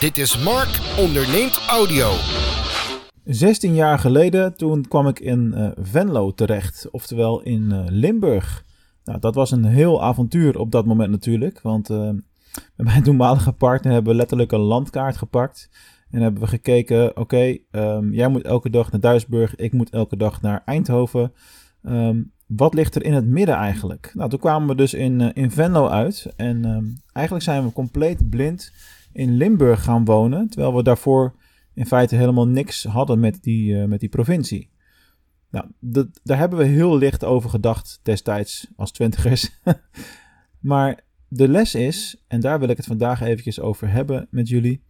Dit is Mark onderneemt audio. 16 jaar geleden, toen kwam ik in uh, Venlo terecht, oftewel in uh, Limburg. Nou, dat was een heel avontuur op dat moment natuurlijk, want uh, met mijn toenmalige partner hebben we letterlijk een landkaart gepakt. En hebben we gekeken, oké, um, jij moet elke dag naar Duisburg, ik moet elke dag naar Eindhoven. Um, wat ligt er in het midden eigenlijk? Nou, toen kwamen we dus in, in Venlo uit. En um, eigenlijk zijn we compleet blind in Limburg gaan wonen, terwijl we daarvoor in feite helemaal niks hadden met die, uh, met die provincie. Nou, dat, daar hebben we heel licht over gedacht destijds als twintigers. maar de les is, en daar wil ik het vandaag eventjes over hebben met jullie.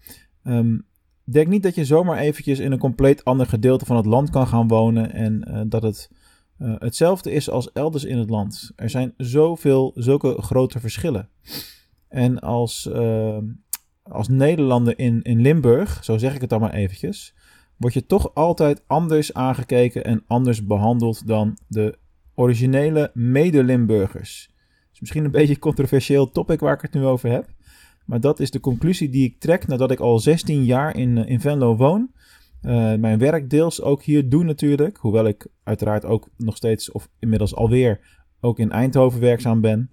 Um, denk niet dat je zomaar eventjes in een compleet ander gedeelte van het land kan gaan wonen en uh, dat het uh, hetzelfde is als elders in het land. Er zijn zoveel, zulke grote verschillen. En als, uh, als Nederlander in, in Limburg, zo zeg ik het dan maar eventjes, word je toch altijd anders aangekeken en anders behandeld dan de originele mede-Limburgers. is misschien een beetje controversieel topic waar ik het nu over heb. Maar dat is de conclusie die ik trek nadat ik al 16 jaar in, in Venlo woon. Uh, mijn werk deels ook hier doe natuurlijk. Hoewel ik uiteraard ook nog steeds, of inmiddels alweer, ook in Eindhoven werkzaam ben.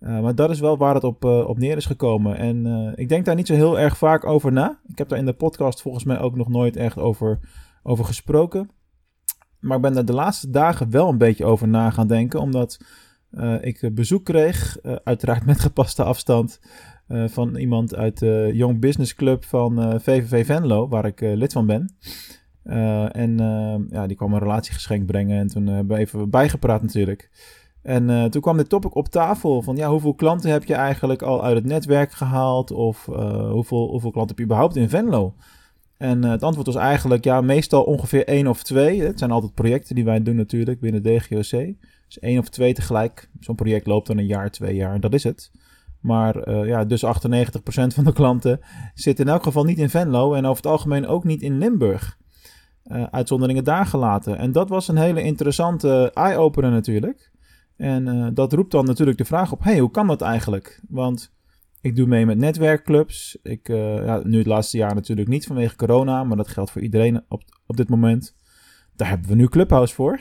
Uh, maar dat is wel waar het op, uh, op neer is gekomen. En uh, ik denk daar niet zo heel erg vaak over na. Ik heb daar in de podcast volgens mij ook nog nooit echt over, over gesproken. Maar ik ben er de laatste dagen wel een beetje over na gaan denken. Omdat ik bezoek kreeg, uiteraard met gepaste afstand, van iemand uit de Young Business Club van VVV Venlo, waar ik lid van ben. en ja, die kwam een relatiegeschenk brengen en toen hebben we even bijgepraat natuurlijk. En uh, toen kwam dit topic op tafel van ja, hoeveel klanten heb je eigenlijk al uit het netwerk gehaald? Of uh, hoeveel, hoeveel klanten heb je überhaupt in Venlo? En uh, het antwoord was eigenlijk ja, meestal ongeveer één of twee. Het zijn altijd projecten die wij doen natuurlijk binnen DGOC. Dus één of twee tegelijk. Zo'n project loopt dan een jaar, twee jaar, dat is het. Maar ja, dus 98% van de klanten zit in elk geval niet in Venlo en over het algemeen ook niet in Limburg. uitzonderingen daar gelaten. En dat was een hele interessante eye-opener natuurlijk. En uh, dat roept dan natuurlijk de vraag op: hey, hoe kan dat eigenlijk? Want ik doe mee met netwerkclubs. Ik, uh, ja, nu het laatste jaar natuurlijk niet vanwege corona, maar dat geldt voor iedereen op, op dit moment. Daar hebben we nu Clubhouse voor.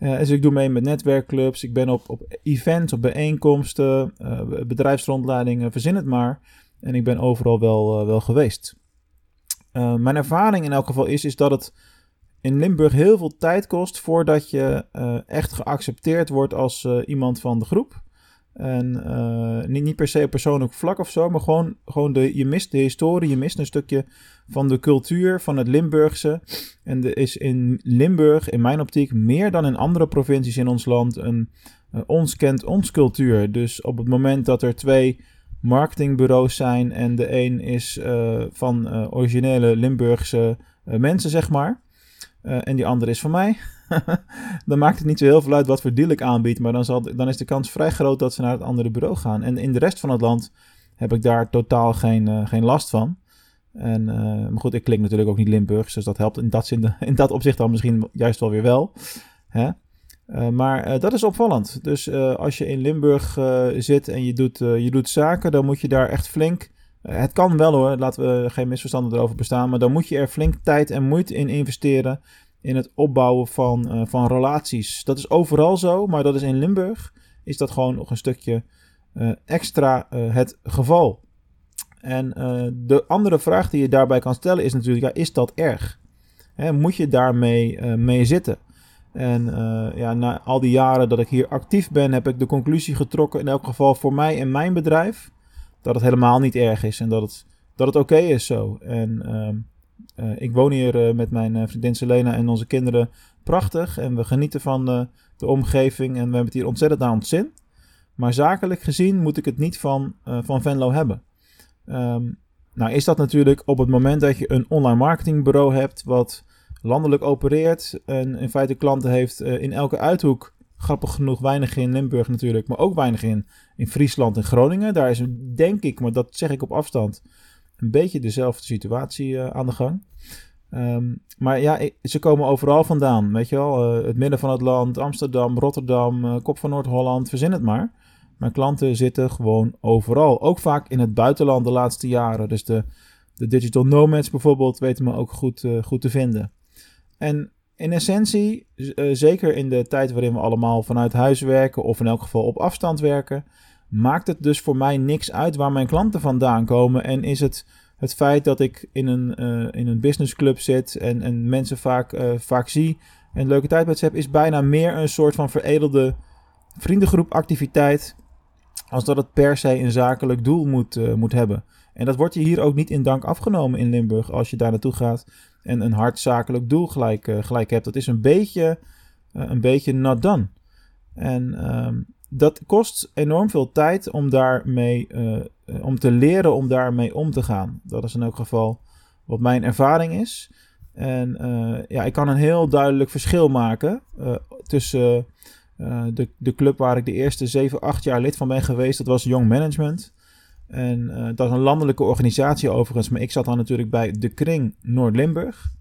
uh, dus ik doe mee met netwerkclubs. Ik ben op, op events, op bijeenkomsten, bedrijfsrondleidingen, verzin het maar. En ik ben overal wel, wel geweest. mijn ervaring in elk geval is, is dat het in Limburg heel veel tijd kost voordat je uh, echt geaccepteerd wordt als uh, iemand van de groep. En uh, niet, niet per se persoonlijk vlak of zo, maar gewoon, gewoon de, je mist de historie, je mist een stukje van de cultuur, van het Limburgse. En er is in Limburg, in mijn optiek, meer dan in andere provincies in ons land een ons kent ons cultuur. Dus op het moment dat er twee marketingbureaus zijn en de een is van originele Limburgse mensen, zeg maar uh, en die andere is van mij. dan maakt het niet zo heel veel uit wat voor deal ik aanbied. Maar dan, zal, dan is de kans vrij groot dat ze naar het andere bureau gaan. En in de rest van het land heb ik daar totaal geen, uh, geen last van. En, uh, maar goed, ik klink natuurlijk ook niet Limburgs. Dus dat helpt in dat, zin, in dat opzicht dan misschien juist wel weer wel. Hè? maar dat is opvallend. Dus als je in Limburg zit en je doet, je doet zaken, dan moet je daar echt flink het kan wel hoor, laten we geen misverstanden erover bestaan. Maar dan moet je er flink tijd en moeite in investeren. In het opbouwen van, uh, van relaties. Dat is overal zo, maar dat is in Limburg. Is dat gewoon nog een stukje uh, extra het geval. En de andere vraag die je daarbij kan stellen is natuurlijk: ja, is dat erg? Hè, moet je daarmee mee zitten? En ja, na al die jaren dat ik hier actief ben, heb ik de conclusie getrokken, in elk geval voor mij en mijn bedrijf dat het helemaal niet erg is en dat het, dat het oké is zo. En uh, ik woon hier uh, met mijn eh, vriendin Selena en onze kinderen prachtig. En we genieten van de omgeving en we hebben het hier ontzettend aan ons zin. Maar zakelijk gezien moet ik het niet van, van Venlo hebben. Um, nou is dat natuurlijk op het moment dat je een online marketingbureau hebt wat landelijk opereert en in feite klanten heeft in elke uithoek Grappig genoeg weinig in Limburg natuurlijk, maar ook weinig in, in Friesland en Groningen. Daar is denk ik, maar dat zeg ik op afstand, een beetje dezelfde situatie uh, aan de gang. Um, maar ja, ze komen overal vandaan, weet je wel. Uh, het midden van het land, Amsterdam, Rotterdam, uh, Kop van Noord-Holland, verzin het maar. Mijn klanten zitten gewoon overal. Ook vaak in het buitenland de laatste jaren. Dus de, de digital nomads bijvoorbeeld weten me ook goed, goed te vinden. En in essentie, uh, zeker in de tijd waarin we allemaal vanuit huis werken of in elk geval op afstand werken, maakt het dus voor mij niks uit waar mijn klanten vandaan komen. En is het het feit dat ik in een, uh, in een businessclub zit en, en mensen vaak, uh, vaak zie en leuke tijd met ze heb, is bijna meer een soort van veredelde vriendengroep activiteit. Als dat het per se een zakelijk doel moet, moet hebben. En dat wordt je hier ook niet in dank afgenomen in Limburg als je daar naartoe gaat en een hard zakelijk doel gelijk, gelijk hebt. Dat is een beetje, een beetje not done. En um, dat kost enorm veel tijd om daarmee uh, om te leren om daarmee om te gaan. Dat is in elk geval wat mijn ervaring is. En ja, ik kan een heel duidelijk verschil maken tussen de, de club waar ik de eerste 7, 8 jaar lid van ben geweest. Dat was Young Management. En dat is een landelijke organisatie overigens. Maar ik zat dan natuurlijk bij De Kring Noord-Limburg.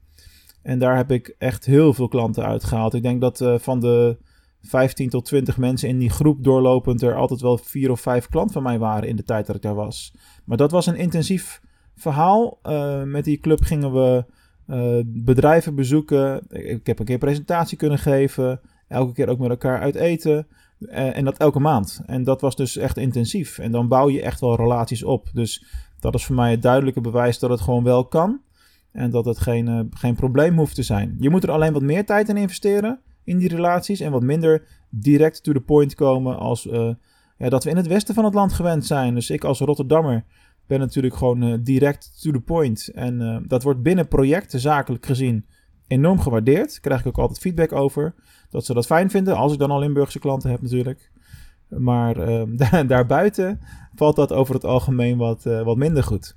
En daar heb ik echt heel veel klanten uitgehaald. Ik denk dat van de 15 tot 20 mensen in die groep doorlopend er altijd wel vier of vijf klanten van mij waren in de tijd dat ik daar was. Maar dat was een intensief verhaal. Uh, met die club gingen we bedrijven bezoeken. Ik heb een keer presentatie kunnen geven. Elke keer ook met elkaar uit eten. Uh, en dat elke maand. En dat was dus echt intensief. En dan bouw je echt wel relaties op. Dus dat is voor mij het duidelijke bewijs dat het gewoon wel kan. En dat het geen, geen probleem hoeft te zijn. Je moet er alleen wat meer tijd in investeren in die relaties en wat minder direct to the point komen als uh, ja, dat we in het westen van het land gewend zijn. Dus ik als Rotterdammer ben natuurlijk gewoon direct to the point. En dat wordt binnen projecten zakelijk gezien enorm gewaardeerd. Krijg ik ook altijd feedback over. Dat ze dat fijn vinden, als ik dan al Limburgse klanten heb natuurlijk. Maar daarbuiten valt dat over het algemeen wat, wat minder goed.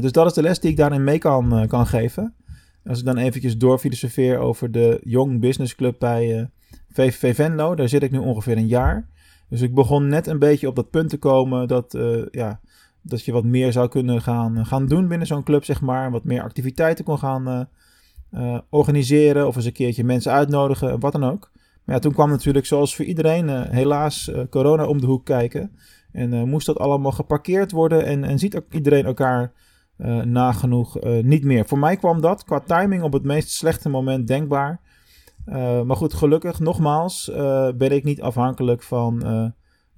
dus dat is de les die ik daarin mee kan, kan geven. Als ik dan eventjes doorfilosofeer over de Young Business Club bij VVV Venlo, daar zit ik nu ongeveer een jaar. Dus ik begon net een beetje op dat punt te komen dat, ja, dat je wat meer zou kunnen gaan, gaan doen binnen zo'n club, zeg maar. Wat meer activiteiten kon gaan uh, organiseren of eens een keertje mensen uitnodigen, wat dan ook. Maar ja, toen kwam natuurlijk zoals voor iedereen helaas corona om de hoek kijken. En moest dat allemaal geparkeerd worden en, en ziet ook iedereen elkaar nagenoeg niet meer. Voor mij kwam dat qua timing op het meest slechte moment denkbaar. Maar goed, gelukkig, nogmaals, ben ik niet afhankelijk van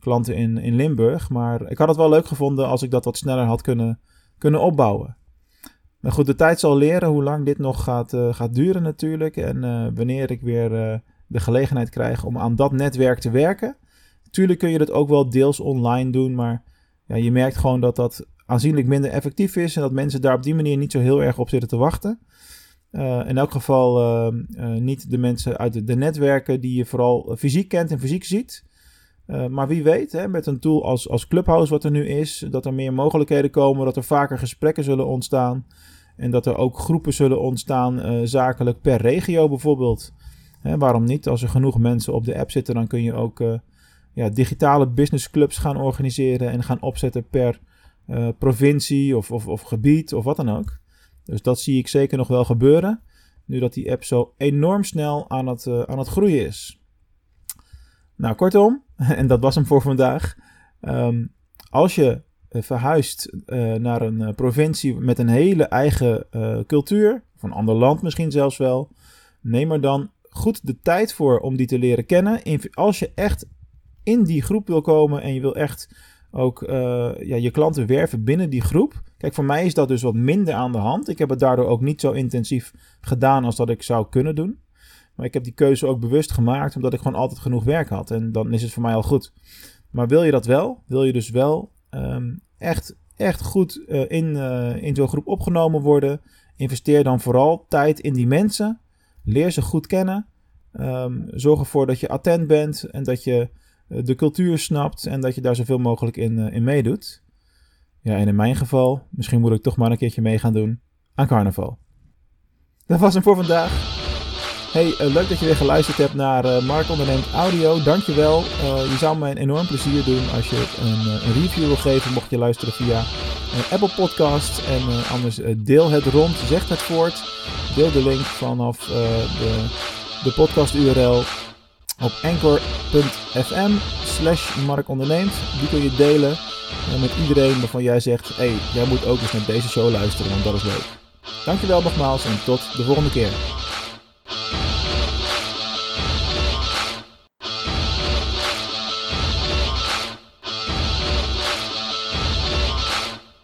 klanten in, in Limburg. Maar ik had het wel leuk gevonden als ik dat wat sneller had kunnen, kunnen opbouwen. Maar goed, de tijd zal leren hoe lang dit nog gaat, gaat duren natuurlijk. En wanneer ik weer de gelegenheid krijg om aan dat netwerk te werken. Tuurlijk kun je dat ook wel deels online doen, maar ja, je merkt gewoon dat dat aanzienlijk minder effectief is en dat mensen daar op die manier niet zo heel erg op zitten te wachten. In elk geval uh, niet de mensen uit de, netwerken die je vooral fysiek kent en fysiek ziet. Maar wie weet, hè, met een tool als, als Clubhouse wat er nu is, dat er meer mogelijkheden komen, dat er vaker gesprekken zullen ontstaan. En dat er ook groepen zullen ontstaan, zakelijk per regio bijvoorbeeld. Hè, waarom niet? Als er genoeg mensen op de app zitten, dan kun je ook ja, digitale businessclubs gaan organiseren en gaan opzetten per provincie of, of, of gebied of wat dan ook. Dus dat zie ik zeker nog wel gebeuren. Nu dat die app zo enorm snel aan het, aan het groeien is. Nou, kortom, en dat was hem voor vandaag. Um, als je uh, verhuist naar een provincie met een hele eigen cultuur, of een ander land misschien zelfs wel, neem er dan goed de tijd voor om die te leren kennen. Als je echt in die groep wil komen en je wil echt ook ja, je klanten werven binnen die groep. Kijk, voor mij is dat dus wat minder aan de hand. Ik heb het daardoor ook niet zo intensief gedaan als dat ik zou kunnen doen. Maar ik heb die keuze ook bewust gemaakt omdat ik gewoon altijd genoeg werk had. En dan is het voor mij al goed. Maar wil je dat wel? Wil je dus wel um, echt, echt goed uh, in, uh, in zo'n groep opgenomen worden? Investeer dan vooral tijd in die mensen. Leer ze goed kennen. Um, zorg ervoor dat je attent bent en dat je eh, de cultuur snapt en dat je daar zoveel mogelijk in, in meedoet. Ja, en in mijn geval, misschien moet ik toch maar een keertje mee gaan doen aan carnaval. Dat was hem voor vandaag. Hey, uh, leuk dat je weer geluisterd hebt naar uh, Mark Onderneemt Audio. Dankjewel. Uh, je zou mij een enorm plezier doen als je een, een review wil geven, mocht je luisteren via Apple Podcast. En anders deel het rond, zeg het voort. Deel de link vanaf de, de podcast URL op anchor.fm slash Mark Onderneemt. Die kun je delen eh, met iedereen waarvan jij zegt... hey, jij moet ook eens naar deze show luisteren, want dat is leuk. Dankjewel nogmaals en tot de volgende keer.